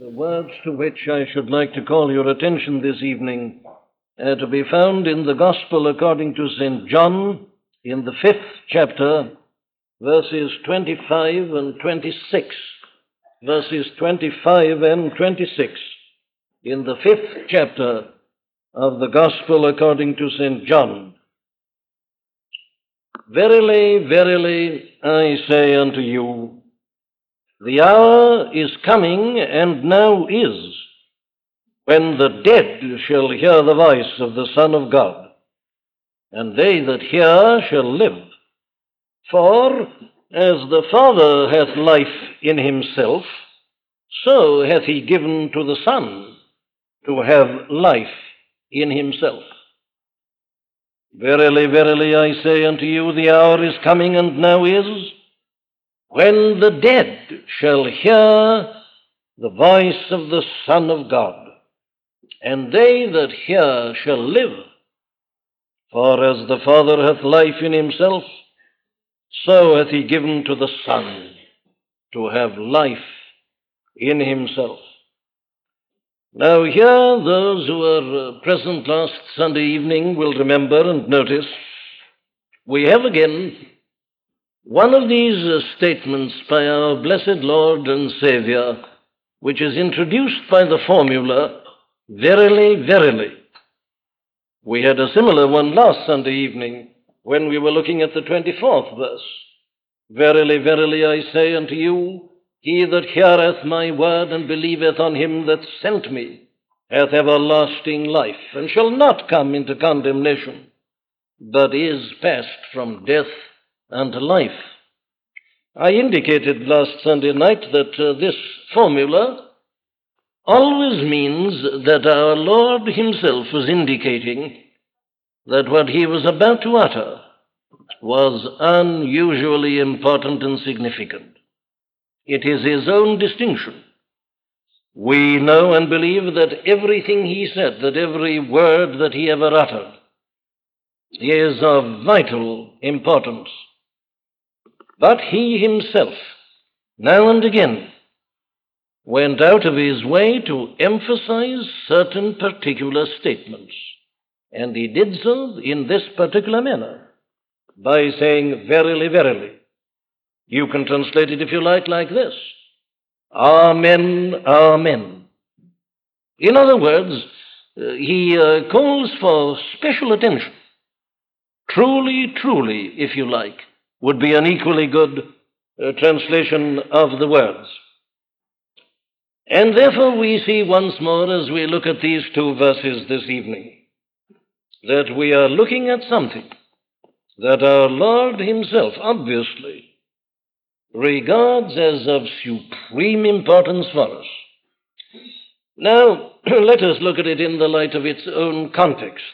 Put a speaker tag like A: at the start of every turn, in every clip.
A: The words to which I should like to call your attention this evening are to be found in the Gospel according to St. John in the fifth chapter, verses 25 and 26. Verses 25 and 26 in the fifth chapter of the Gospel according to St. John. Verily, verily, I say unto you, the hour is coming, and now is, when the dead shall hear the voice of the Son of God, and they that hear shall live. For as the Father hath life in himself, so hath he given to the Son to have life in himself. Verily, verily, I say unto you, the hour is coming, and now is, when the dead shall hear the voice of the Son of God, and they that hear shall live. For as the Father hath life in himself, so hath he given to the Son to have life in himself. Now, here, those who were uh, present last Sunday evening will remember and notice we have again one of these uh, statements by our blessed Lord and Savior, which is introduced by the formula, Verily, verily. We had a similar one last Sunday evening when we were looking at the 24th verse. Verily, verily, I say unto you, he that heareth my word and believeth on him that sent me hath everlasting life, and shall not come into condemnation, but is passed from death and life. I indicated last Sunday night that uh, this formula always means that our Lord Himself was indicating that what He was about to utter was unusually important and significant. It is His own distinction. We know and believe that everything He said, that every word that He ever uttered, is of vital importance. But he himself, now and again, went out of his way to emphasize certain particular statements. And he did so in this particular manner by saying, Verily, verily. You can translate it, if you like, like this Amen, Amen. In other words, uh, he uh, calls for special attention. Truly, truly, if you like would be an equally good uh, translation of the words. And therefore, we see once more as we look at these two verses this evening that we are looking at something that our Lord Himself obviously regards as of supreme importance for us. Now, let us look at it in the light of its own context.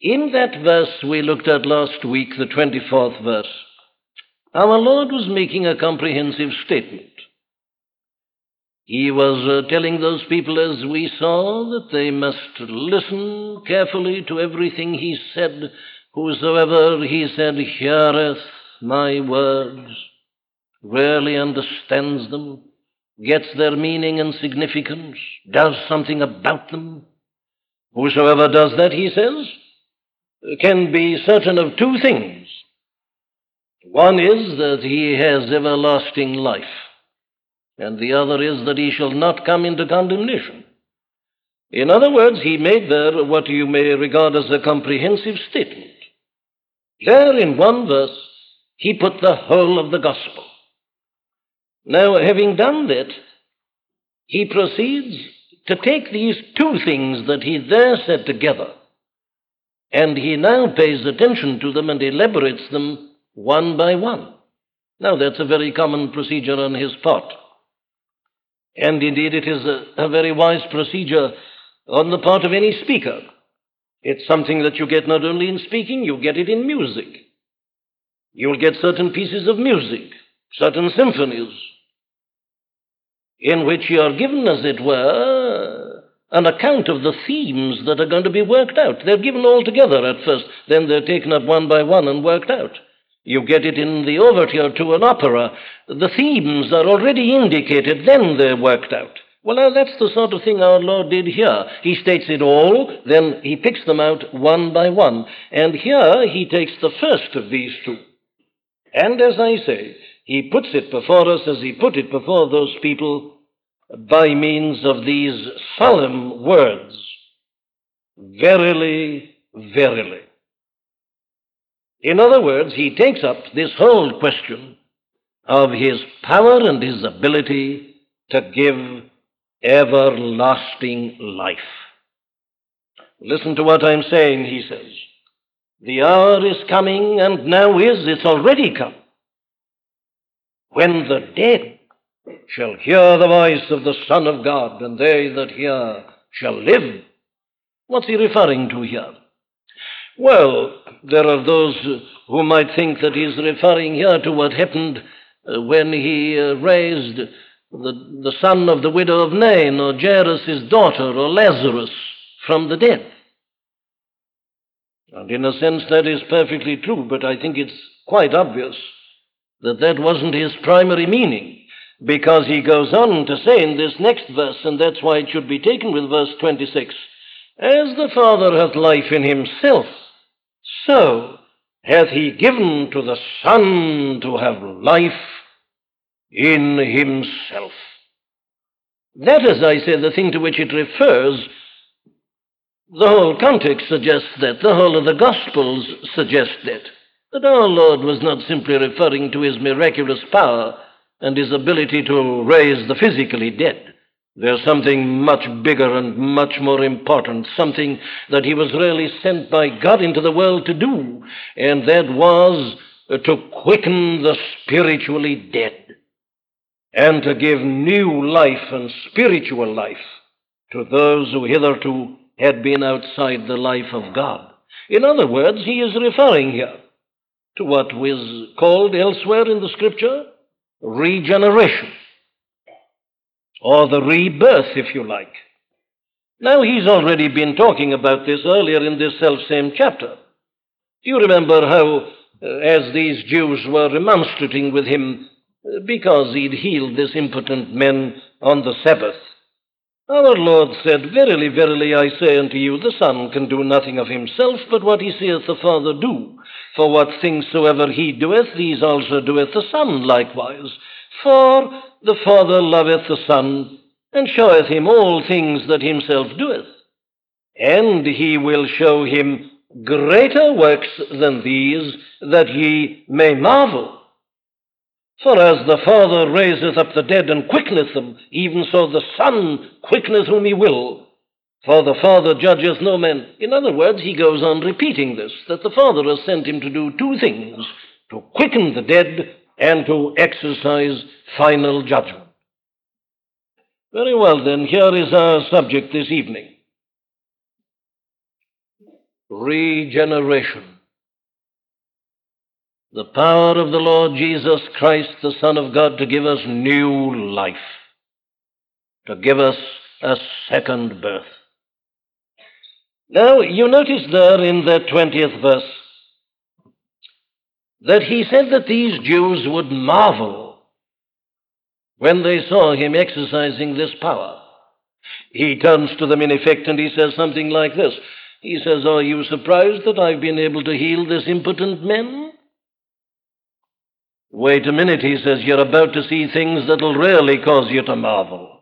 A: In that verse we looked at last week, the 24th verse, our Lord was making a comprehensive statement. He was uh, telling those people, as we saw, that they must listen carefully to everything He said. Whosoever, He said, heareth my words, rarely understands them, gets their meaning and significance, does something about them. Whosoever does that, He says, can be certain of two things. One is that he has everlasting life, and the other is that he shall not come into condemnation. In other words, he made there what you may regard as a comprehensive statement. There, in one verse, he put the whole of the gospel. Now, having done that, he proceeds to take these two things that he there said together and he now pays attention to them and elaborates them one by one. Now, that's a very common procedure on his part. And indeed, it is a, a very wise procedure on the part of any speaker. It's something that you get not only in speaking, you get it in music. You'll get certain pieces of music, certain symphonies, in which you are given, as it were, an account of the themes that are going to be worked out. They're given all together at first, then they're taken up one by one and worked out. You get it in the overture to an opera. The themes are already indicated, then they're worked out. Well, that's the sort of thing our Lord did here. He states it all, then he picks them out one by one. And here he takes the first of these two. And as I say, he puts it before us as he put it before those people by means of these solemn words Verily, verily. In other words, he takes up this whole question of his power and his ability to give everlasting life. Listen to what I'm saying, he says. The hour is coming, and now is, it's already come, when the dead shall hear the voice of the Son of God, and they that hear shall live. What's he referring to here? Well, there are those who might think that he's referring here to what happened uh, when he uh, raised the, the son of the widow of Nain, or Jairus' daughter, or Lazarus from the dead. And in a sense, that is perfectly true, but I think it's quite obvious that that wasn't his primary meaning, because he goes on to say in this next verse, and that's why it should be taken with verse 26 As the Father hath life in himself, so hath he given to the Son to have life in himself. That, as I say, the thing to which it refers, the whole context suggests that, the whole of the Gospels suggest that, that our Lord was not simply referring to his miraculous power and his ability to raise the physically dead. There's something much bigger and much more important, something that he was really sent by God into the world to do, and that was to quicken the spiritually dead and to give new life and spiritual life to those who hitherto had been outside the life of God. In other words, he is referring here to what was called elsewhere in the scripture regeneration or the rebirth, if you like. Now, he's already been talking about this earlier in this self same chapter. Do you remember how, uh, as these Jews were remonstrating with him uh, because he'd healed this impotent man on the Sabbath, our Lord said, Verily, verily, I say unto you, the Son can do nothing of himself, but what he seeth the Father do. For what things soever he doeth, these also doeth the Son likewise. For the Father loveth the Son, and showeth him all things that himself doeth. And he will show him greater works than these, that ye may marvel. For as the Father raiseth up the dead and quickeneth them, even so the Son quickeneth whom he will. For the Father judgeth no man. In other words, he goes on repeating this, that the Father has sent him to do two things to quicken the dead and to exercise final judgment. Very well, then, here is our subject this evening regeneration. The power of the Lord Jesus Christ, the Son of God, to give us new life, to give us a second birth. Now, you notice there in the 20th verse that he said that these Jews would marvel when they saw him exercising this power. He turns to them in effect and he says something like this. He says, Are you surprised that I've been able to heal this impotent man? Wait a minute, he says, you're about to see things that'll really cause you to marvel.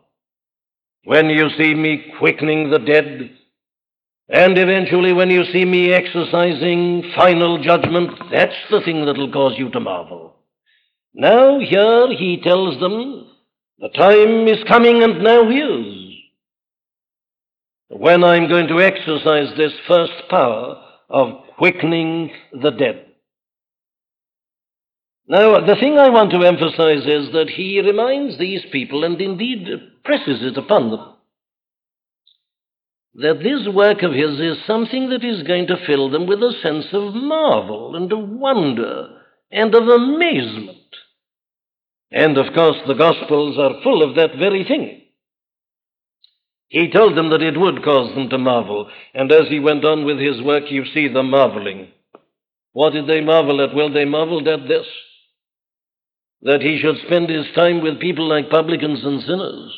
A: When you see me quickening the dead, and eventually, when you see me exercising final judgment, that's the thing that'll cause you to marvel. Now, here he tells them, the time is coming and now is, when I'm going to exercise this first power of quickening the dead. Now, the thing I want to emphasize is that he reminds these people, and indeed presses it upon them, that this work of his is something that is going to fill them with a sense of marvel and of wonder and of amazement. And of course, the Gospels are full of that very thing. He told them that it would cause them to marvel, and as he went on with his work, you see them marveling. What did they marvel at? Well, they marveled at this that he should spend his time with people like publicans and sinners.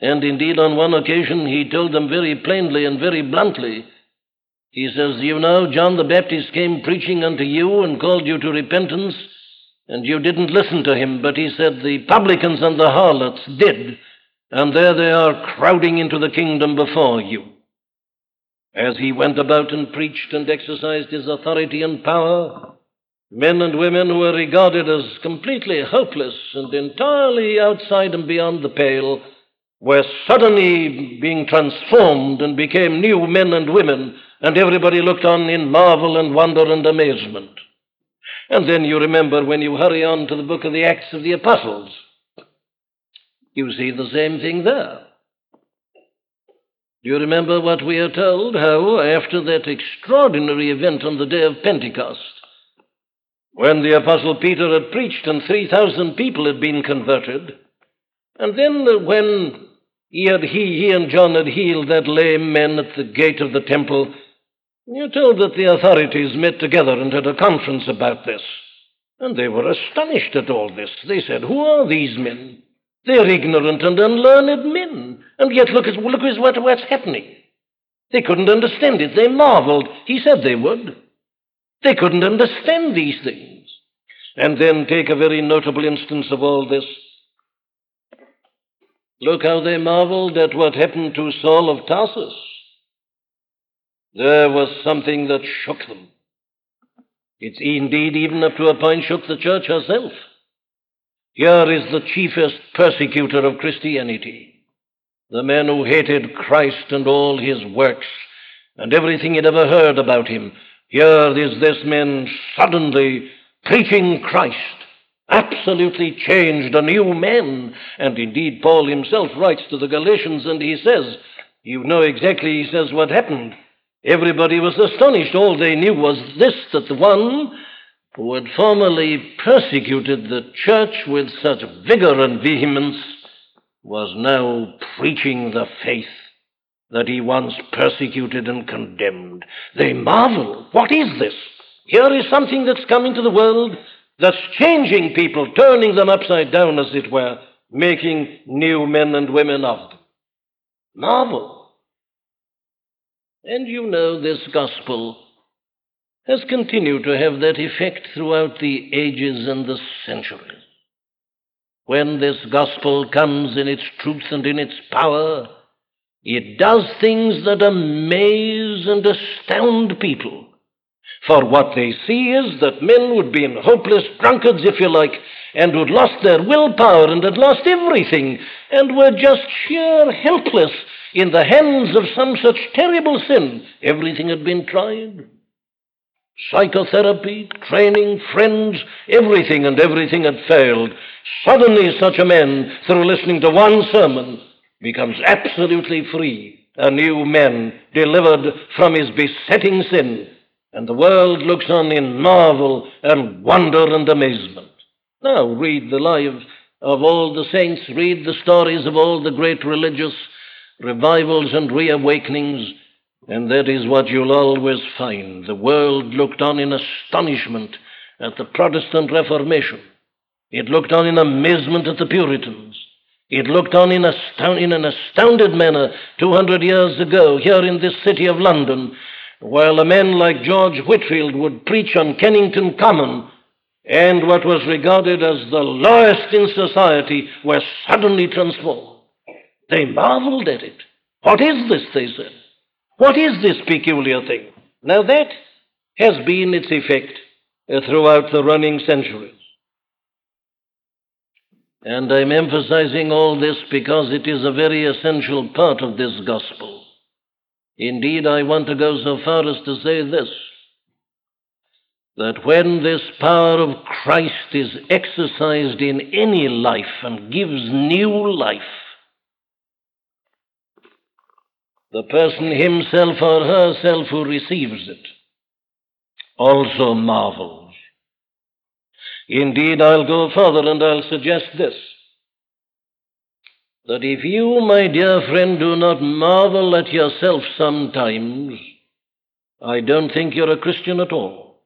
A: And indeed, on one occasion, he told them very plainly and very bluntly, he says, You know, John the Baptist came preaching unto you and called you to repentance, and you didn't listen to him. But he said, The publicans and the harlots did, and there they are crowding into the kingdom before you. As he went about and preached and exercised his authority and power, men and women who were regarded as completely hopeless and entirely outside and beyond the pale were suddenly being transformed and became new men and women, and everybody looked on in marvel and wonder and amazement. And then you remember when you hurry on to the book of the Acts of the Apostles, you see the same thing there. Do you remember what we are told? How, after that extraordinary event on the day of Pentecost, when the Apostle Peter had preached and 3,000 people had been converted, and then when he, had, he, he and John had healed that lame man at the gate of the temple, you're told that the authorities met together and had a conference about this. And they were astonished at all this. They said, Who are these men? They're ignorant and unlearned men. And yet look at, look at what, what's happening. They couldn't understand it. They marveled. He said they would. They couldn't understand these things. And then take a very notable instance of all this. Look how they marveled at what happened to Saul of Tarsus. There was something that shook them. It's indeed even up to a point shook the church herself. Here is the chiefest persecutor of Christianity, the man who hated Christ and all his works and everything he'd ever heard about him. Here is this man suddenly preaching Christ, absolutely changed, a new man. And indeed, Paul himself writes to the Galatians and he says, You know exactly, he says, what happened. Everybody was astonished. All they knew was this that the one who had formerly persecuted the church with such vigor and vehemence, was now preaching the faith that he once persecuted and condemned. They marvel. What is this? Here is something that's coming to the world that's changing people, turning them upside down, as it were, making new men and women of them. Marvel. And you know this gospel has continued to have that effect throughout the ages and the centuries. When this gospel comes in its truth and in its power, it does things that amaze and astound people. For what they see is that men would be in hopeless drunkards, if you like, and would lost their willpower and had lost everything, and were just sheer helpless in the hands of some such terrible sin. Everything had been tried psychotherapy, training, friends, everything and everything had failed. Suddenly, such a man, through listening to one sermon, becomes absolutely free, a new man, delivered from his besetting sin, and the world looks on in marvel and wonder and amazement. Now, read the lives of all the saints, read the stories of all the great religious revivals and reawakenings and that is what you'll always find. The world looked on in astonishment at the Protestant Reformation. It looked on in amazement at the Puritans. It looked on in, in an astounded manner 200 years ago here in this city of London, while a man like George Whitefield would preach on Kennington Common, and what was regarded as the lowest in society were suddenly transformed. They marveled at it. What is this, they said? What is this peculiar thing? Now, that has been its effect uh, throughout the running centuries. And I'm emphasizing all this because it is a very essential part of this gospel. Indeed, I want to go so far as to say this that when this power of Christ is exercised in any life and gives new life, the person himself or herself who receives it also marvels. Indeed, I'll go further and I'll suggest this that if you, my dear friend, do not marvel at yourself sometimes, I don't think you're a Christian at all.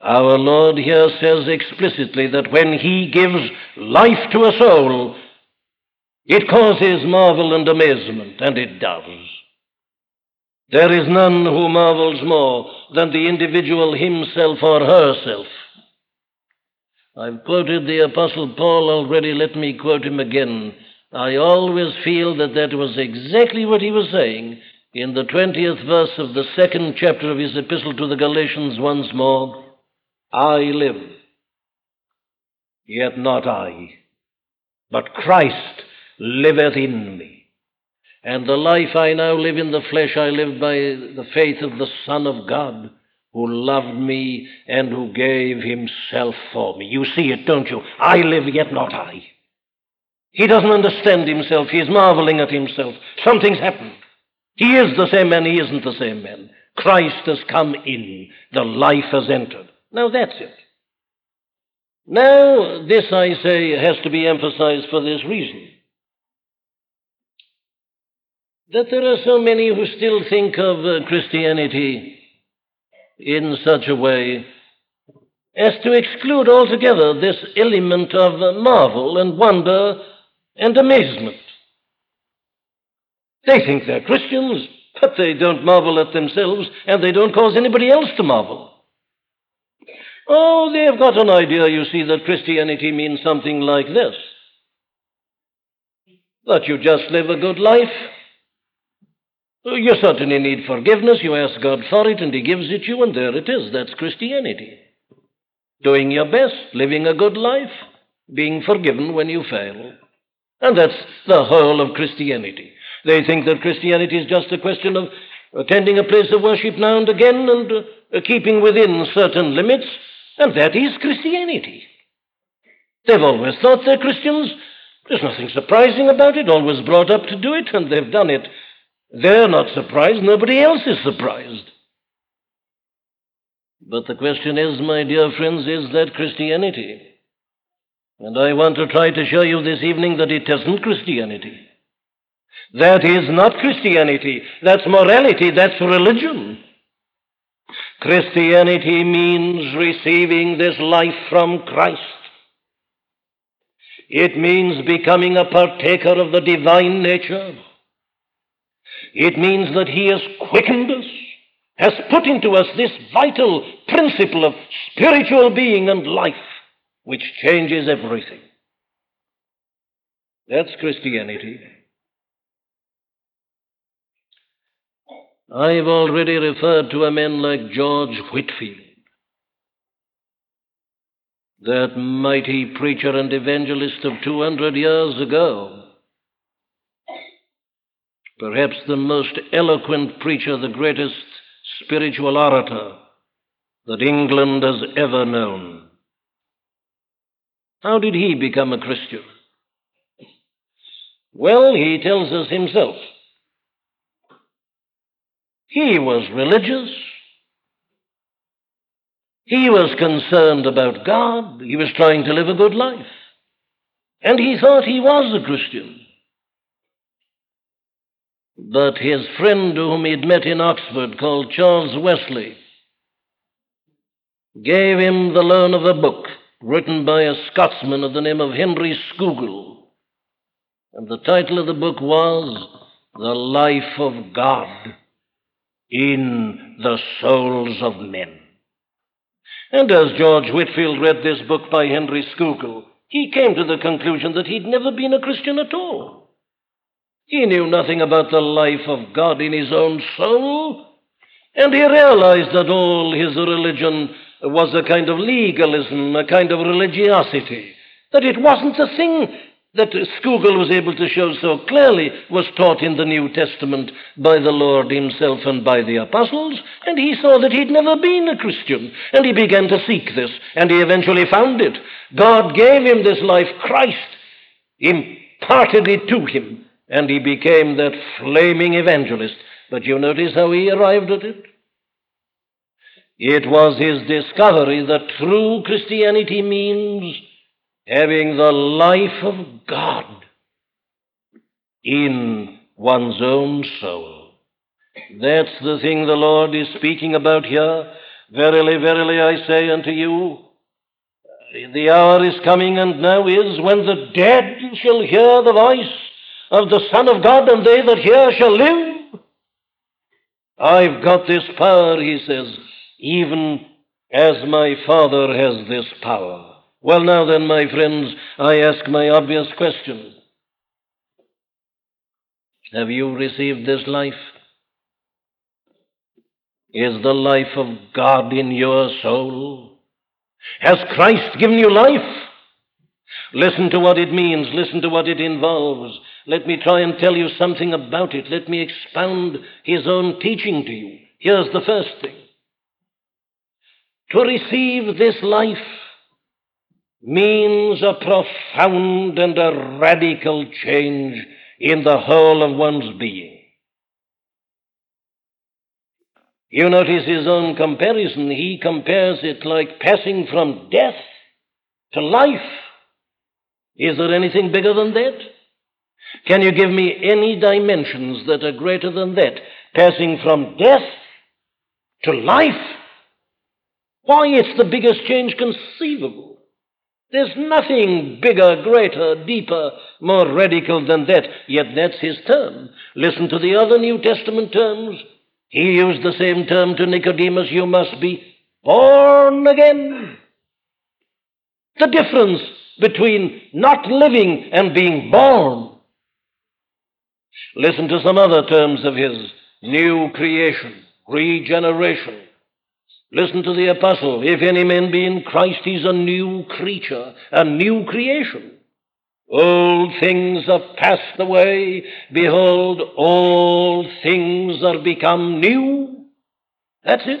A: Our Lord here says explicitly that when He gives life to a soul, it causes marvel and amazement, and it does. There is none who marvels more than the individual himself or herself. I've quoted the Apostle Paul already, let me quote him again. I always feel that that was exactly what he was saying in the 20th verse of the second chapter of his epistle to the Galatians once more. I live, yet not I, but Christ liveth in me. And the life I now live in the flesh, I live by the faith of the Son of God, who loved me and who gave himself for me. You see it, don't you? I live, yet not I. He doesn't understand himself. He is marveling at himself. Something's happened. He is the same man, he isn't the same man. Christ has come in, the life has entered. Now that's it. Now, this, I say, has to be emphasized for this reason that there are so many who still think of uh, Christianity in such a way as to exclude altogether this element of marvel and wonder and amazement. They think they're Christians, but they don't marvel at themselves and they don't cause anybody else to marvel. Oh, they've got an idea, you see, that Christianity means something like this that you just live a good life you certainly need forgiveness. You ask God for it, and He gives it you, and there it is. That's Christianity. Doing your best, living a good life, being forgiven when you fail. And that's the whole of Christianity. They think that Christianity is just a question of attending a place of worship now and again and uh, keeping within certain limits, and that is Christianity. They've always thought they're Christians. There's nothing surprising about it, always brought up to do it, and they've done it they're not surprised. Nobody else is surprised. But the question is, my dear friends, is that Christianity? And I want to try to show you this evening that it isn't Christianity. That is not Christianity. That's morality. That's religion. Christianity means receiving this life from Christ. It means becoming a partaker of the divine nature. It means that He has quickened us, has put into us this vital principle of spiritual being and life, which changes everything. That's Christianity. I've already referred to a man like George Whitefield, that mighty preacher and evangelist of 200 years ago perhaps the most eloquent preacher, the greatest spiritual orator that England has ever known. How did he become a Christian? Well, he tells us himself. He was religious. He was concerned about God. He was trying to live a good life. And he thought he was a Christian. But his friend whom he'd met in Oxford, called Charles Wesley, gave him the loan of a book written by a Scotsman of the name of Henry Scougal. And the title of the book was The Life of God in the Souls of Men. And as George Whitefield read this book by Henry Scougal, he came to the conclusion that he'd never been a Christian at all. He knew nothing about the life of God in his own soul, and he realized that all his religion was a kind of legalism, a kind of religiosity, that it wasn't a thing that Scougal was able to show so clearly was taught in the New Testament by the Lord Himself and by the apostles, and he saw that he'd never been a Christian, and he began to seek this, and he eventually found it. God gave him this life, Christ imparted it to him, and he became that flaming evangelist. But you notice how he arrived at it? It was his discovery that true Christianity means having the life of God in one's own soul. That's the thing the Lord is speaking about here. Verily, verily, I say unto you, the hour is coming and now is when the dead shall hear the voice of the Son of God, and they that hear shall live. I've got this power, he says, even as my Father has this power. Well, now then, my friends, I ask my obvious question Have you received this life? Is the life of God in your soul? Has Christ given you life? Listen to what it means. Listen to what it involves. Let me try and tell you something about it. Let me expound his own teaching to you. Here's the first thing. To receive this life means a profound and a radical change in the whole of one's being. You notice his own comparison. He compares it like passing from death to life. Is there anything bigger than that? Can you give me any dimensions that are greater than that? Passing from death to life? Why, it's the biggest change conceivable. There's nothing bigger, greater, deeper, more radical than that. Yet that's his term. Listen to the other New Testament terms. He used the same term to Nicodemus you must be born again. The difference between not living and being born. Listen to some other terms of his new creation, regeneration. Listen to the apostle. If any man be in Christ, he's a new creature, a new creation. Old things have passed away. Behold, all things are become new. That's it.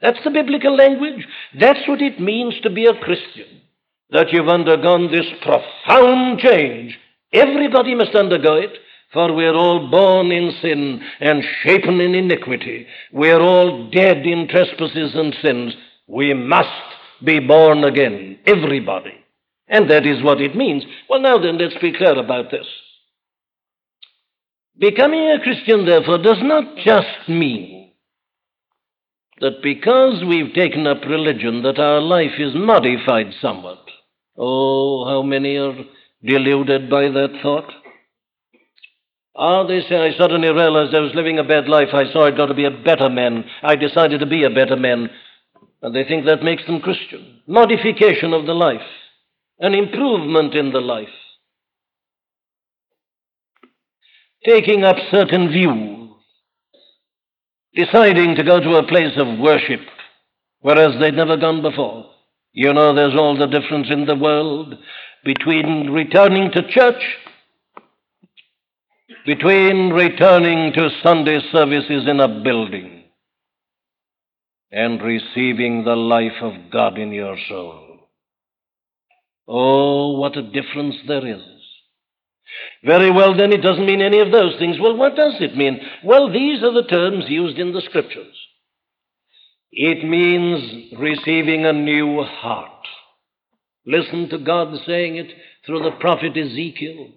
A: That's the biblical language. That's what it means to be a Christian. That you've undergone this profound change. Everybody must undergo it, for we're all born in sin and shapen in iniquity. We're all dead in trespasses and sins. We must be born again. Everybody. And that is what it means. Well, now then, let's be clear about this. Becoming a Christian, therefore, does not just mean that because we've taken up religion that our life is modified somewhat. Oh, how many are deluded by that thought? Ah, they say, I suddenly realized I was living a bad life. I saw I'd got to be a better man. I decided to be a better man. And they think that makes them Christian. Modification of the life an improvement in the life. Taking up certain views, deciding to go to a place of worship, whereas they'd never gone before. You know, there's all the difference in the world between returning to church, between returning to Sunday services in a building, and receiving the life of God in your soul. Oh, what a difference there is. Very well, then, it doesn't mean any of those things. Well, what does it mean? Well, these are the terms used in the Scriptures. It means receiving a new heart. Listen to God saying it through the prophet Ezekiel.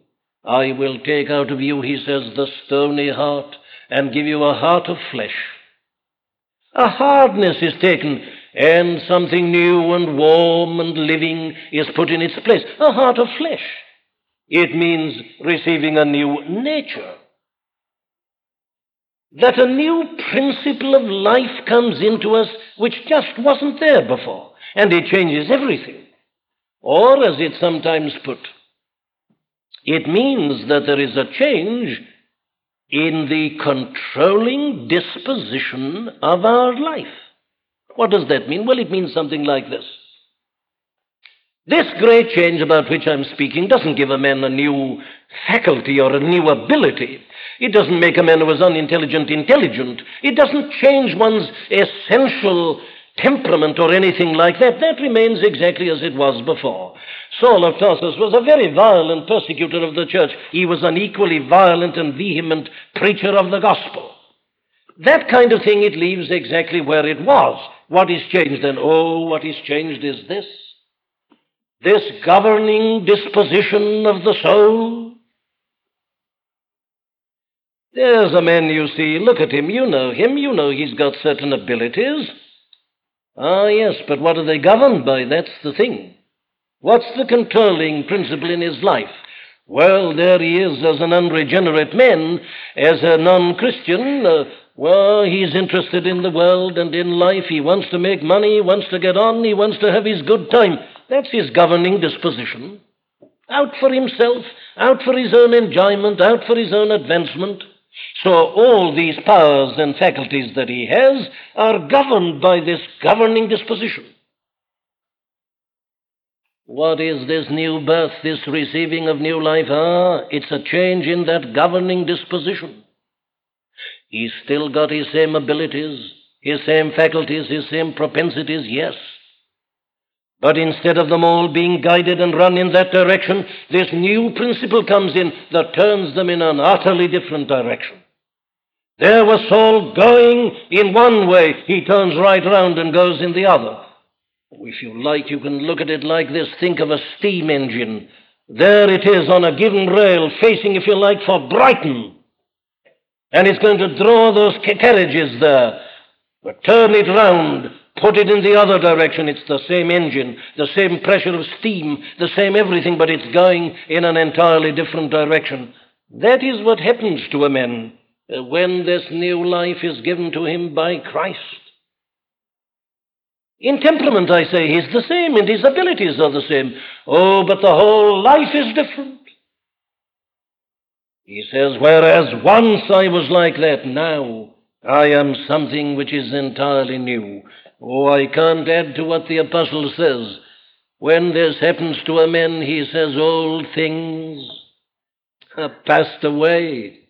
A: I will take out of you, he says, the stony heart and give you a heart of flesh. A hardness is taken and something new and warm and living is put in its place a heart of flesh. It means receiving a new nature. That a new principle of life comes into us which just wasn't there before, and it changes everything. Or, as it's sometimes put, it means that there is a change in the controlling disposition of our life. What does that mean? Well, it means something like this. This great change about which I'm speaking doesn't give a man a new faculty or a new ability. It doesn't make a man who is unintelligent intelligent. It doesn't change one's essential temperament or anything like that. That remains exactly as it was before. Saul of Tarsus was a very violent persecutor of the church. He was an equally violent and vehement preacher of the gospel. That kind of thing it leaves exactly where it was. What is changed then? Oh, what is changed is this this governing disposition of the soul. There's a man you see, look at him, you know him, you know he's got certain abilities. Ah, yes, but what are they governed by? That's the thing. What's the controlling principle in his life? Well, there he is as an unregenerate man, as a non Christian. Uh, well, he's interested in the world and in life. He wants to make money, he wants to get on, he wants to have his good time. That's his governing disposition. Out for himself, out for his own enjoyment, out for his own advancement. So all these powers and faculties that he has are governed by this governing disposition. What is this new birth, this receiving of new life? Ah, it's a change in that governing disposition. He's still got his same abilities, his same faculties, his same propensities, yes. But instead of them all being guided and run in that direction, this new principle comes in that turns them in an utterly different direction. There was Saul going in one way, he turns right round and goes in the other. If you like, you can look at it like this. Think of a steam engine. There it is on a given rail, facing, if you like, for Brighton. And it's going to draw those carriages there, but turn it round Put it in the other direction, it's the same engine, the same pressure of steam, the same everything, but it's going in an entirely different direction. That is what happens to a man uh, when this new life is given to him by Christ. In temperament, I say, he's the same, and his abilities are the same. Oh, but the whole life is different. He says, Whereas once I was like that, now I am something which is entirely new. Oh, I can't add to what the apostle says. When this happens to a man, he says, Old things have passed away.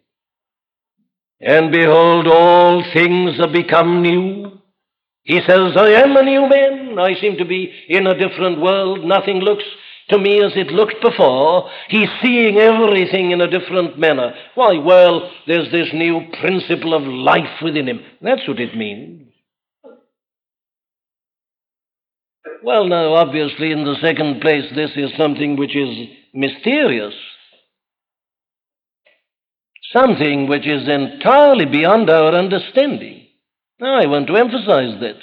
A: And behold, all things have become new. He says, I am a new man. I seem to be in a different world. Nothing looks to me as it looked before. He's seeing everything in a different manner. Why? Well, there's this new principle of life within him. That's what it means. Well, now, obviously, in the second place, this is something which is mysterious. Something which is entirely beyond our understanding. I want to emphasize that.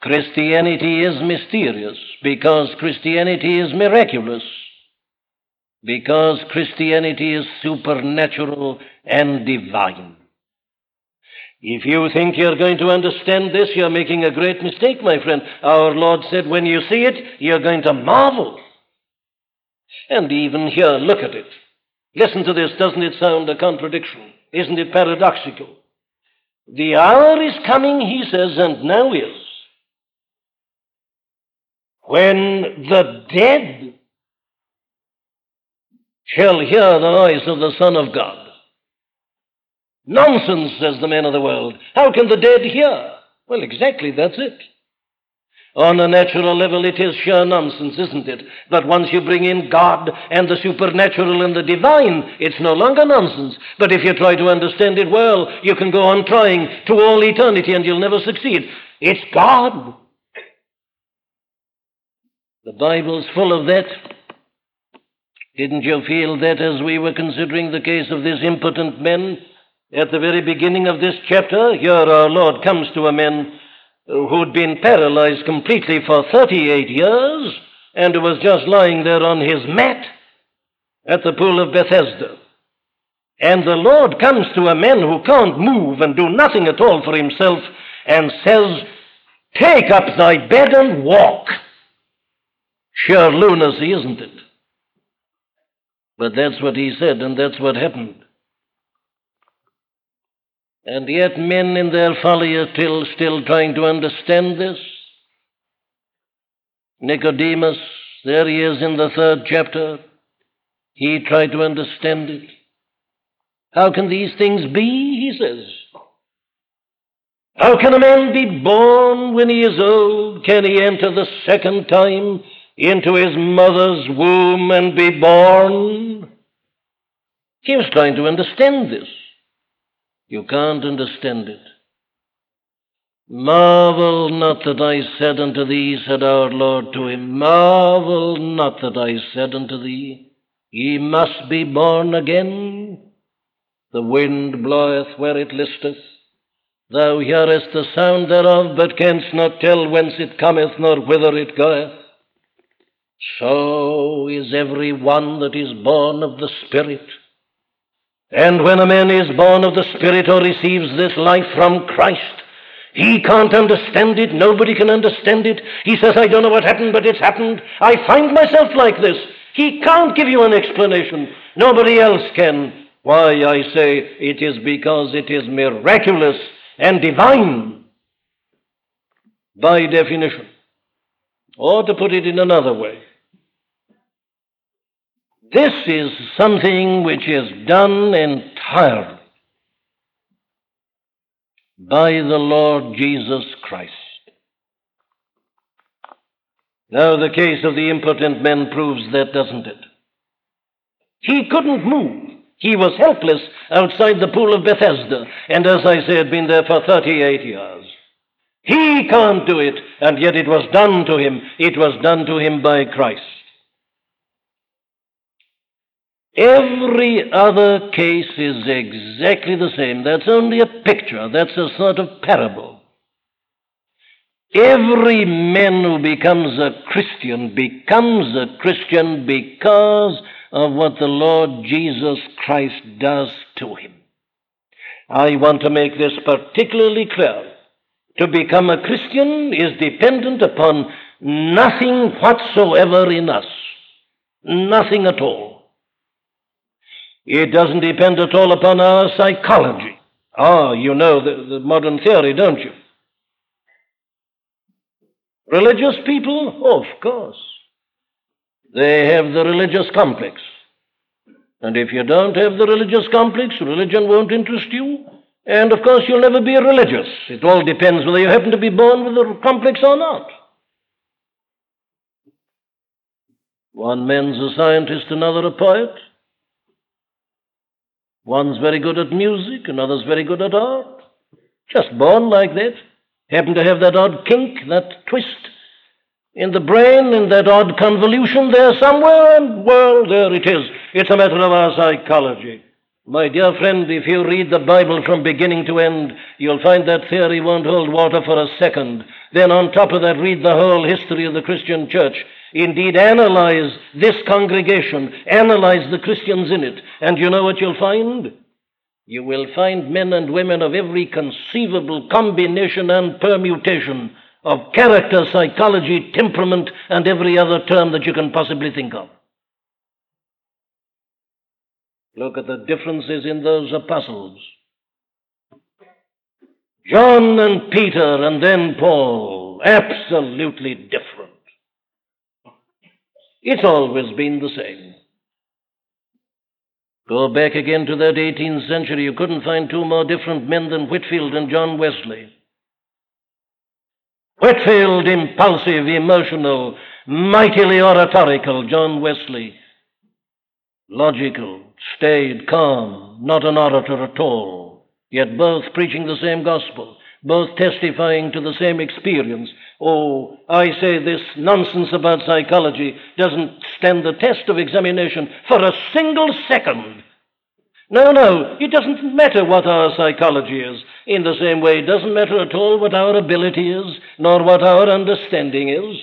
A: Christianity is mysterious because Christianity is miraculous, because Christianity is supernatural and divine. If you think you're going to understand this, you're making a great mistake, my friend. Our Lord said, when you see it, you're going to marvel. And even here, look at it. Listen to this. Doesn't it sound a contradiction? Isn't it paradoxical? The hour is coming, he says, and now is, when the dead shall hear the voice of the Son of God. Nonsense, says the man of the world. How can the dead hear? Well, exactly, that's it. On a natural level, it is sheer nonsense, isn't it? But once you bring in God and the supernatural and the divine, it's no longer nonsense. But if you try to understand it well, you can go on trying to all eternity and you'll never succeed. It's God. The Bible's full of that. Didn't you feel that as we were considering the case of this impotent man? At the very beginning of this chapter, here our Lord comes to a man who'd been paralyzed completely for 38 years and who was just lying there on his mat at the pool of Bethesda. And the Lord comes to a man who can't move and do nothing at all for himself and says, Take up thy bed and walk. Sure lunacy, isn't it? But that's what he said, and that's what happened. And yet men in their folly are still, still trying to understand this. Nicodemus, there he is in the third chapter. He tried to understand it. How can these things be? He says. How can a man be born when he is old? Can he enter the second time into his mother's womb and be born? He was trying to understand this. You can't understand it. Marvel not that I said unto thee, said our Lord to him, marvel not that I said unto thee, ye must be born again. The wind bloweth where it listeth, Thou hearest the sound thereof, but canst not tell whence it cometh, nor whither it goeth. So is every one that is born of the Spirit. And when a man is born of the Spirit or receives this life from Christ, he can't understand it. Nobody can understand it. He says, I don't know what happened, but it's happened. I find myself like this. He can't give you an explanation. Nobody else can. Why, I say, it is because it is miraculous and divine by definition. Or to put it in another way, this is something which is done entirely by the Lord Jesus Christ. Now, the case of the impotent man proves that, doesn't it? He couldn't move. He was helpless outside the pool of Bethesda, and as I say, had been there for 38 years. He can't do it, and yet it was done to him. It was done to him by Christ. Every other case is exactly the same. That's only a picture, that's a sort of parable. Every man who becomes a Christian becomes a Christian because of what the Lord Jesus Christ does to him. I want to make this particularly clear. To become a Christian is dependent upon nothing whatsoever in us, nothing at all. It doesn't depend at all upon our psychology. Ah, you know the, the modern theory, don't you? Religious people? Oh, of course. They have the religious complex. And if you don't have the religious complex, religion won't interest you. And of course, you'll never be religious. It all depends whether you happen to be born with the complex or not. One man's a scientist, another a poet. One's very good at music, another's very good at art. Just born like that. Happen to have that odd kink, that twist in the brain, in that odd convolution there somewhere, and well, there it is. It's a matter of our psychology. My dear friend, if you read the Bible from beginning to end, you'll find that theory won't hold water for a second. Then, on top of that, read the whole history of the Christian church. Indeed, analyze this congregation, analyze the Christians in it, and you know what you'll find? You will find men and women of every conceivable combination and permutation of character, psychology, temperament, and every other term that you can possibly think of. Look at the differences in those apostles. John and Peter, and then Paul, absolutely different. It's always been the same. Go back again to that 18th century, you couldn't find two more different men than Whitefield and John Wesley. Whitefield, impulsive, emotional, mightily oratorical. John Wesley, logical, staid, calm, not an orator at all, yet both preaching the same gospel, both testifying to the same experience, Oh, I say this nonsense about psychology doesn't stand the test of examination for a single second. No, no, it doesn't matter what our psychology is. In the same way, it doesn't matter at all what our ability is, nor what our understanding is.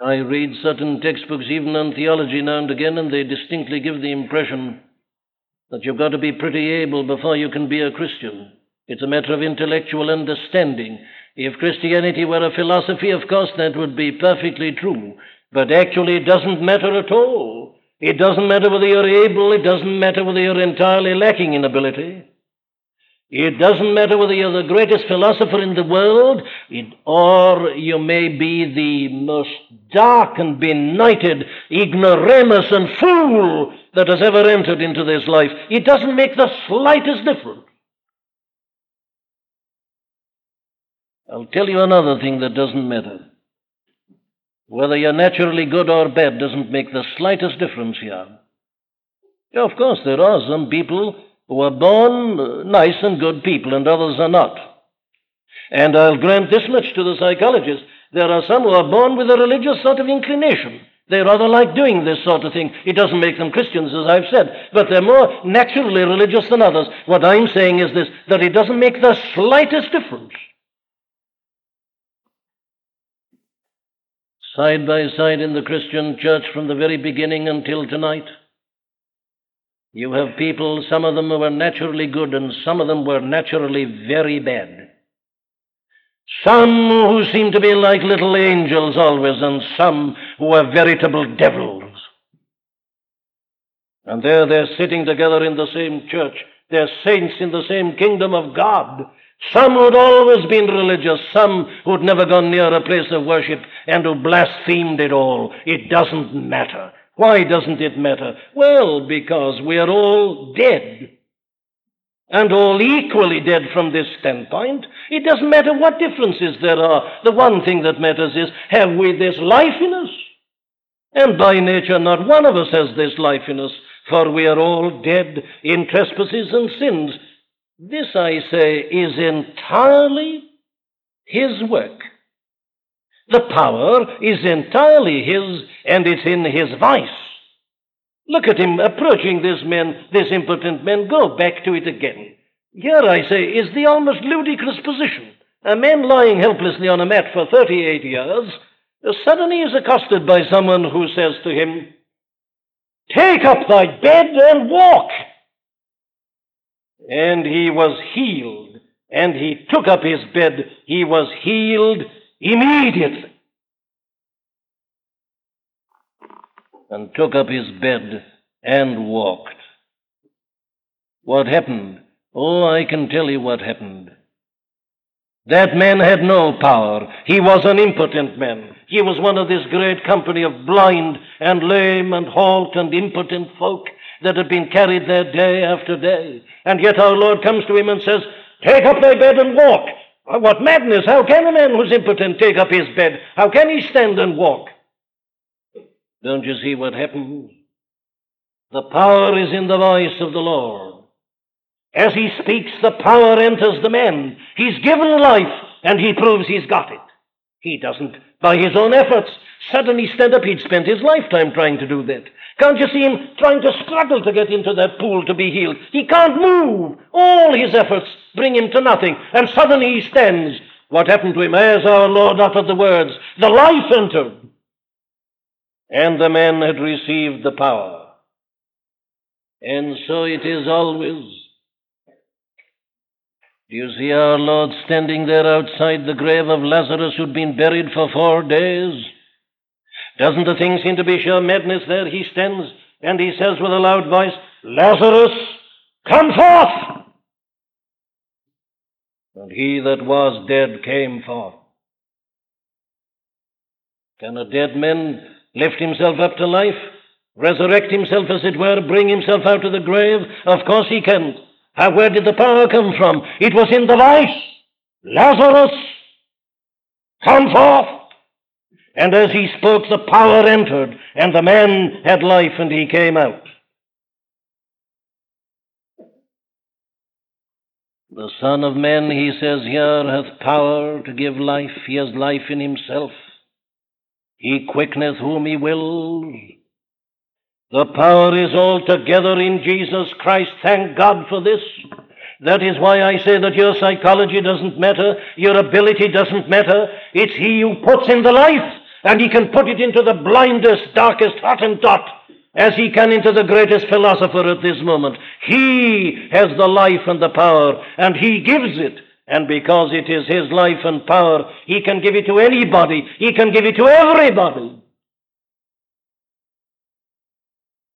A: I read certain textbooks, even on theology, now and again, and they distinctly give the impression that you've got to be pretty able before you can be a Christian. It's a matter of intellectual understanding. If Christianity were a philosophy, of course, that would be perfectly true. But actually, it doesn't matter at all. It doesn't matter whether you're able, it doesn't matter whether you're entirely lacking in ability. It doesn't matter whether you're the greatest philosopher in the world, it, or you may be the most dark and benighted ignoramus and fool that has ever entered into this life. It doesn't make the slightest difference. I'll tell you another thing that doesn't matter. Whether you're naturally good or bad doesn't make the slightest difference here. Yeah, of course, there are some people who are born uh, nice and good people, and others are not. And I'll grant this much to the psychologists there are some who are born with a religious sort of inclination. They rather like doing this sort of thing. It doesn't make them Christians, as I've said, but they're more naturally religious than others. What I'm saying is this that it doesn't make the slightest difference. Side by side in the Christian church from the very beginning until tonight, you have people, some of them were naturally good and some of them were naturally very bad. Some who seem to be like little angels always, and some who are veritable devils. And there they're sitting together in the same church. They're saints in the same kingdom of God. Some who'd always been religious, some who'd never gone near a place of worship, and who blasphemed it all. It doesn't matter. Why doesn't it matter? Well, because we're all dead and all equally dead from this standpoint. It doesn't matter what differences there are. The one thing that matters is have we this life in us? And by nature, not one of us has this life in us, for we are all dead in trespasses and sins. This, I say, is entirely His work. The power is entirely His, and it's in His vice. Look at him approaching this man, this impotent man. Go back to it again. Here, I say, is the almost ludicrous position. A man lying helplessly on a mat for 38 years suddenly is accosted by someone who says to him, Take up thy bed and walk. And he was healed, and he took up his bed. He was healed immediately. and took up his bed and walked. What happened? Oh, I can tell you what happened. That man had no power. He was an impotent man. He was one of this great company of blind and lame and halt and impotent folk that had been carried there day after day. And yet our Lord comes to him and says, Take up thy bed and walk. Uh, what madness! How can a man who's impotent take up his bed? How can he stand and walk? Don't you see what happens? The power is in the voice of the Lord. As he speaks, the power enters the man. He's given life, and he proves he's got it. He doesn't, by his own efforts, suddenly stand up. He'd spent his lifetime trying to do that. Can't you see him trying to struggle to get into that pool to be healed? He can't move. All his efforts bring him to nothing, and suddenly he stands. What happened to him as our Lord uttered the words? The life entered and the man had received the power. And so it is always. Do you see our Lord standing there outside the grave of Lazarus who'd been buried for four days? Doesn't the thing seem to be sheer madness there? He stands and he says with a loud voice, Lazarus, come forth! And he that was dead came forth. Can a dead man lift himself up to life, resurrect himself, as it were, bring himself out of the grave? Of course he can. How, where did the power come from? It was in the voice. Lazarus, come forth. And as he spoke, the power entered, and the man had life, and he came out. The Son of Man, he says here, hath power to give life. He has life in himself. He quickeneth whom he will. The power is altogether in Jesus Christ. Thank God for this. That is why I say that your psychology doesn't matter, your ability doesn't matter. It's He who puts in the life, and He can put it into the blindest, darkest Hottentot, as He can into the greatest philosopher at this moment. He has the life and the power, and He gives it. And because it is His life and power, He can give it to anybody. He can give it to everybody.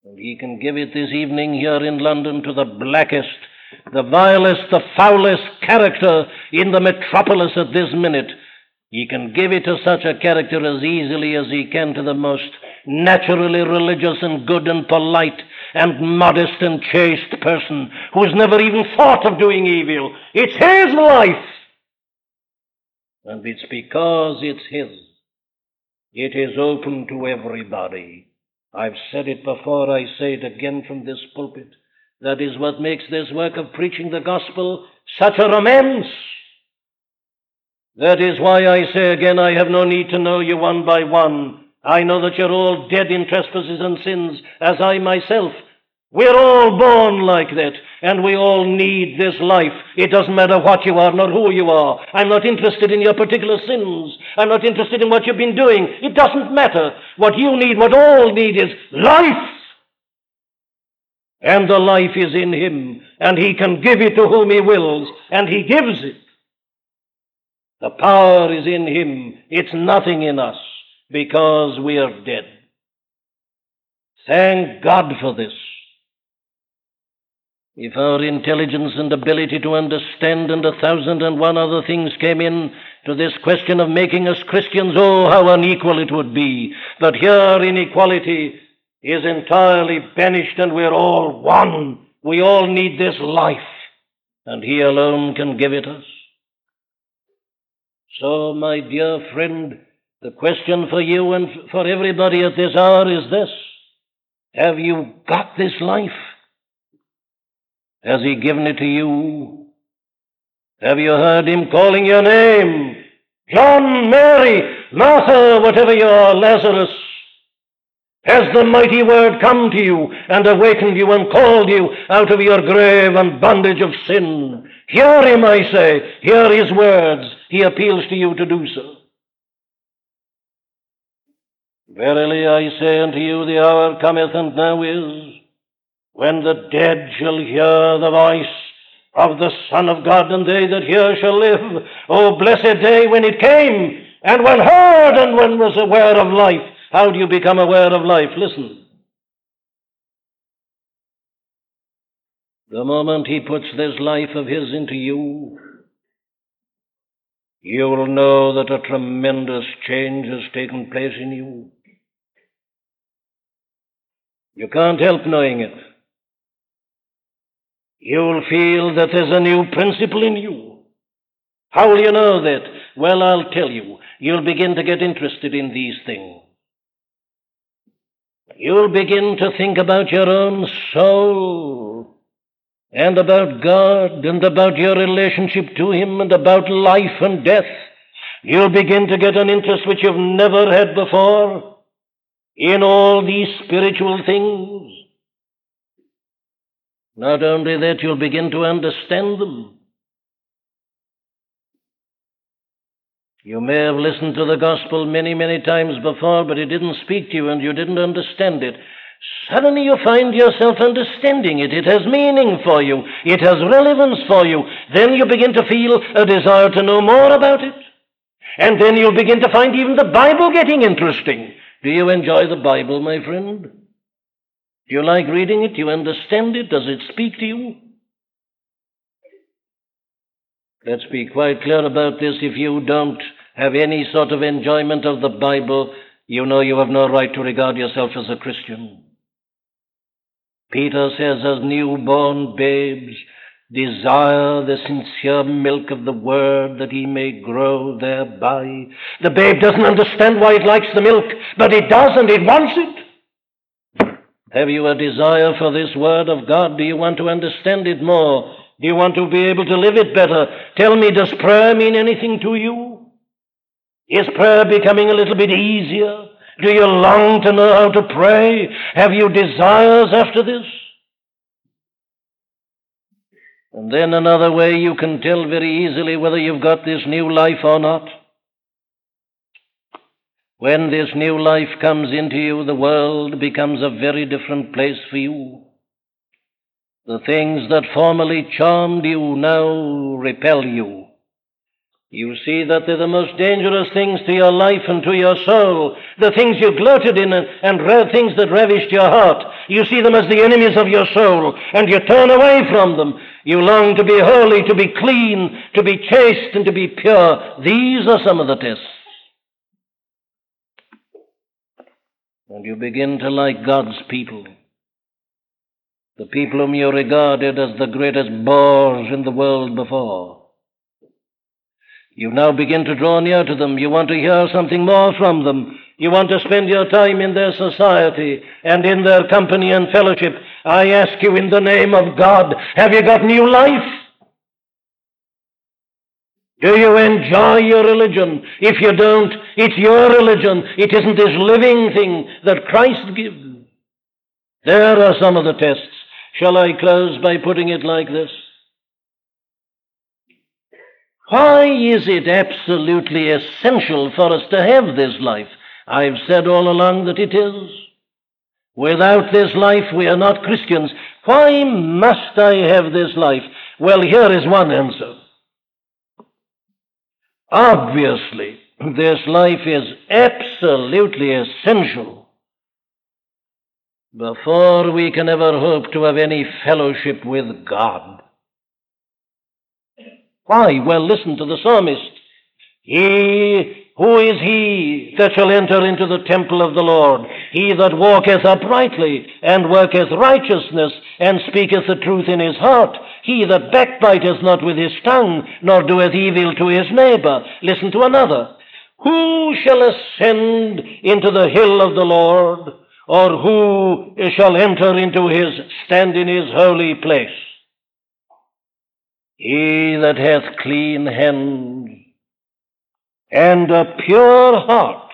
A: And He can give it this evening here in London to the blackest, the vilest, the foulest character in the metropolis at this minute. He can give it to such a character as easily as He can to the most naturally religious and good and polite and modest and chaste person who's never even thought of doing evil. It's his life. And it's because it's his. It is open to everybody. I've said it before, I say it again from this pulpit. That is what makes this work of preaching the gospel such a romance. That is why I say again, I have no need to know you one by one. I know that you're all dead in trespasses and sins, as I myself. We're all born like that, and we all need this life. It doesn't matter what you are, nor who you are. I'm not interested in your particular sins. I'm not interested in what you've been doing. It doesn't matter. What you need, what all need is life. And the life is in Him, and He can give it to whom He wills, and He gives it. The power is in Him. It's nothing in us because we are dead. Thank God for this. If our intelligence and ability to understand and a thousand and one other things came in to this question of making us Christians, oh, how unequal it would be. But here inequality is entirely banished and we're all one. We all need this life, and He alone can give it us. So, my dear friend, the question for you and for everybody at this hour is this Have you got this life? Has He given it to you? Have you heard Him calling your name? John, Mary, Martha, whatever you are, Lazarus. Has the mighty word come to you and awakened you and called you out of your grave and bondage of sin? Hear him, I say. Hear his words. He appeals to you to do so. Verily I say unto you, the hour cometh and now is, when the dead shall hear the voice of the Son of God, and they that hear shall live. O blessed day when it came, and when heard, and when was aware of life. How do you become aware of life? Listen. The moment he puts this life of his into you, you will know that a tremendous change has taken place in you. You can't help knowing it. You'll feel that there's a new principle in you. How will you know that? Well, I'll tell you. You'll begin to get interested in these things. You'll begin to think about your own soul and about God and about your relationship to Him and about life and death. You'll begin to get an interest which you've never had before in all these spiritual things. Not only that, you'll begin to understand them. You may have listened to the gospel many, many times before, but it didn't speak to you and you didn't understand it. Suddenly you find yourself understanding it. It has meaning for you. It has relevance for you. Then you begin to feel a desire to know more about it. And then you'll begin to find even the Bible getting interesting. Do you enjoy the Bible, my friend? Do you like reading it? Do you understand it? Does it speak to you? Let's be quite clear about this. If you don't have any sort of enjoyment of the Bible, you know you have no right to regard yourself as a Christian. Peter says, as newborn babes, desire the sincere milk of the word that he may grow thereby. The babe doesn't understand why it likes the milk, but it does and it wants it. Have you a desire for this word of God? Do you want to understand it more? Do you want to be able to live it better? Tell me, does prayer mean anything to you? Is prayer becoming a little bit easier? Do you long to know how to pray? Have you desires after this? And then another way you can tell very easily whether you've got this new life or not. When this new life comes into you, the world becomes a very different place for you. The things that formerly charmed you now repel you. You see that they're the most dangerous things to your life and to your soul, the things you gloated in and, and things that ravished your heart. You see them as the enemies of your soul, and you turn away from them. You long to be holy, to be clean, to be chaste, and to be pure. These are some of the tests. And you begin to like God's people the people whom you regarded as the greatest bores in the world before. You now begin to draw near to them. You want to hear something more from them. You want to spend your time in their society and in their company and fellowship. I ask you in the name of God, have you got new life? Do you enjoy your religion? If you don't, it's your religion. It isn't this living thing that Christ gives. There are some of the tests. Shall I close by putting it like this? Why is it absolutely essential for us to have this life? I've said all along that it is. Without this life, we are not Christians. Why must I have this life? Well, here is one answer. Obviously, this life is absolutely essential before we can ever hope to have any fellowship with God. Why? Well, listen to the psalmist. He, who is he that shall enter into the temple of the Lord? He that walketh uprightly, and worketh righteousness, and speaketh the truth in his heart. He that backbiteth not with his tongue, nor doeth evil to his neighbor. Listen to another. Who shall ascend into the hill of the Lord? Or who shall enter into his, stand in his holy place? He that hath clean hands and a pure heart,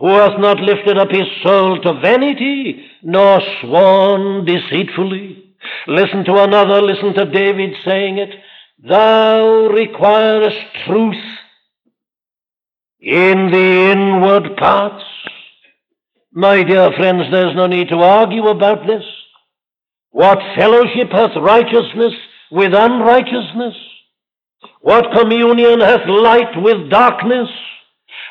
A: who hath not lifted up his soul to vanity, nor sworn deceitfully. Listen to another, listen to David saying it. Thou requirest truth in the inward parts. My dear friends, there's no need to argue about this. What fellowship hath righteousness with unrighteousness? What communion hath light with darkness?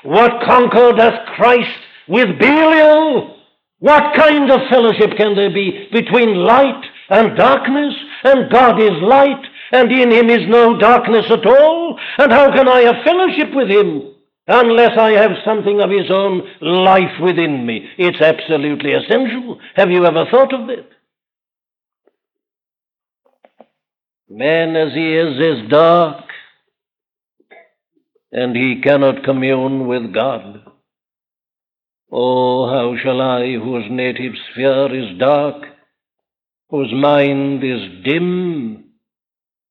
A: What concord hath Christ with Belial? What kind of fellowship can there be between light and darkness? And God is light, and in him is no darkness at all. And how can I have fellowship with him unless I have something of his own life within me? It's absolutely essential. Have you ever thought of it? Man as he is is dark, and he cannot commune with God. Oh, how shall I, whose native sphere is dark, whose mind is dim,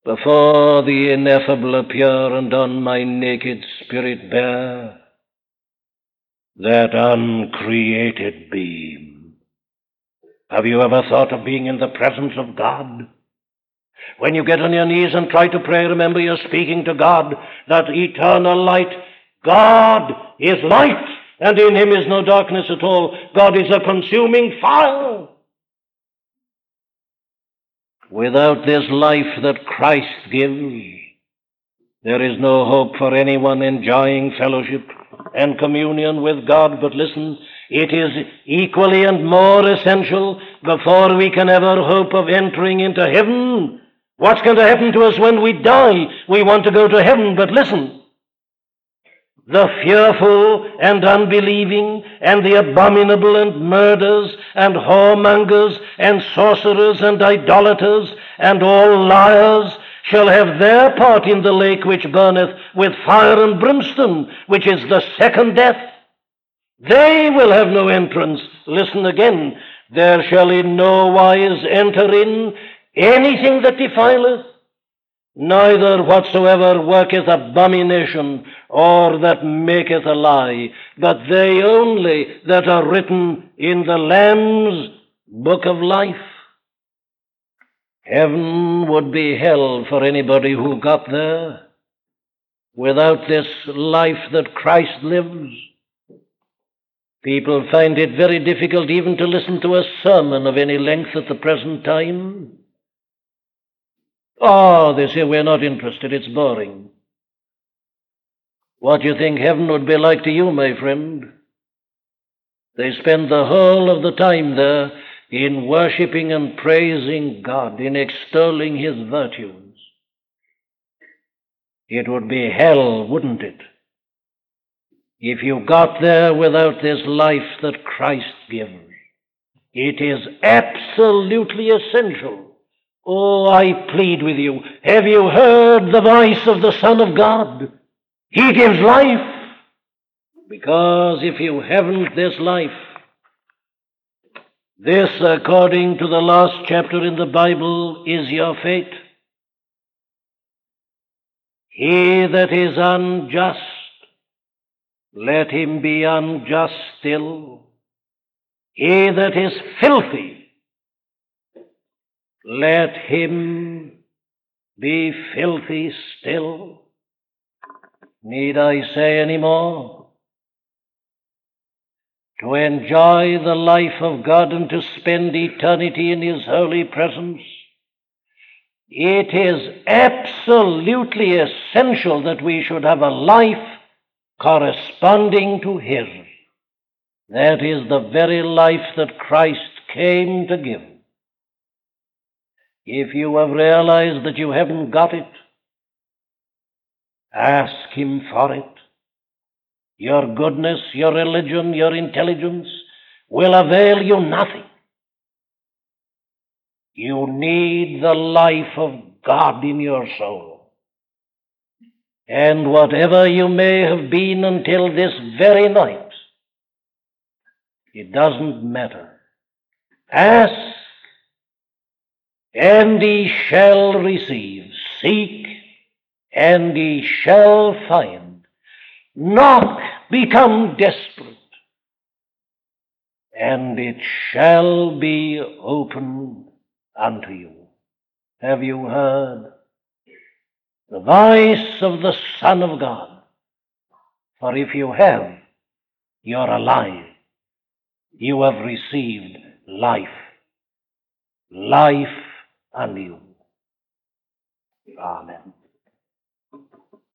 A: before the ineffable appear and on my naked spirit bear that uncreated beam? Have you ever thought of being in the presence of God? When you get on your knees and try to pray, remember you're speaking to God, that eternal light. God is light, and in him is no darkness at all. God is a consuming fire. Without this life that Christ gives, there is no hope for anyone enjoying fellowship and communion with God. But listen, it is equally and more essential before we can ever hope of entering into heaven What's going to happen to us when we die? We want to go to heaven, but listen. The fearful and unbelieving, and the abominable and murderers, and whoremongers, and sorcerers, and idolaters, and all liars shall have their part in the lake which burneth with fire and brimstone, which is the second death. They will have no entrance. Listen again. There shall in no wise enter in anything that defileth, neither whatsoever worketh abomination, or that maketh a lie, but they only that are written in the Lamb's book of life. Heaven would be hell for anybody who got there without this life that Christ lives. People find it very difficult even to listen to a sermon of any length at the present time. Oh, they say, we're not interested, it's boring. What do you think heaven would be like to you, my friend? They spend the whole of the time there in worshiping and praising God, in extolling His virtues. It would be hell, wouldn't it? If you got there without this life that Christ gives. It is absolutely essential Oh, I plead with you. Have you heard the voice of the Son of God? He gives life. Because if you haven't this life, this, according to the last chapter in the Bible, is your fate. He that is unjust, let him be unjust still. He that is filthy, let him be filthy still. Need I say any more? To enjoy the life of God and to spend eternity in His holy presence, it is absolutely essential that we should have a life corresponding to His. That is the very life that Christ came to give. If you have realized that you haven't got it, ask Him for it. Your goodness, your religion, your intelligence will avail you nothing. You need the life of God in your soul. And whatever you may have been until this very night, it doesn't matter. Ask, and ye shall receive. Seek, and ye shall find. Knock, become desperate, and it shall be opened unto you. Have you heard the voice of the Son of God? For if you have, you're alive. You have received life, life anew. Amen.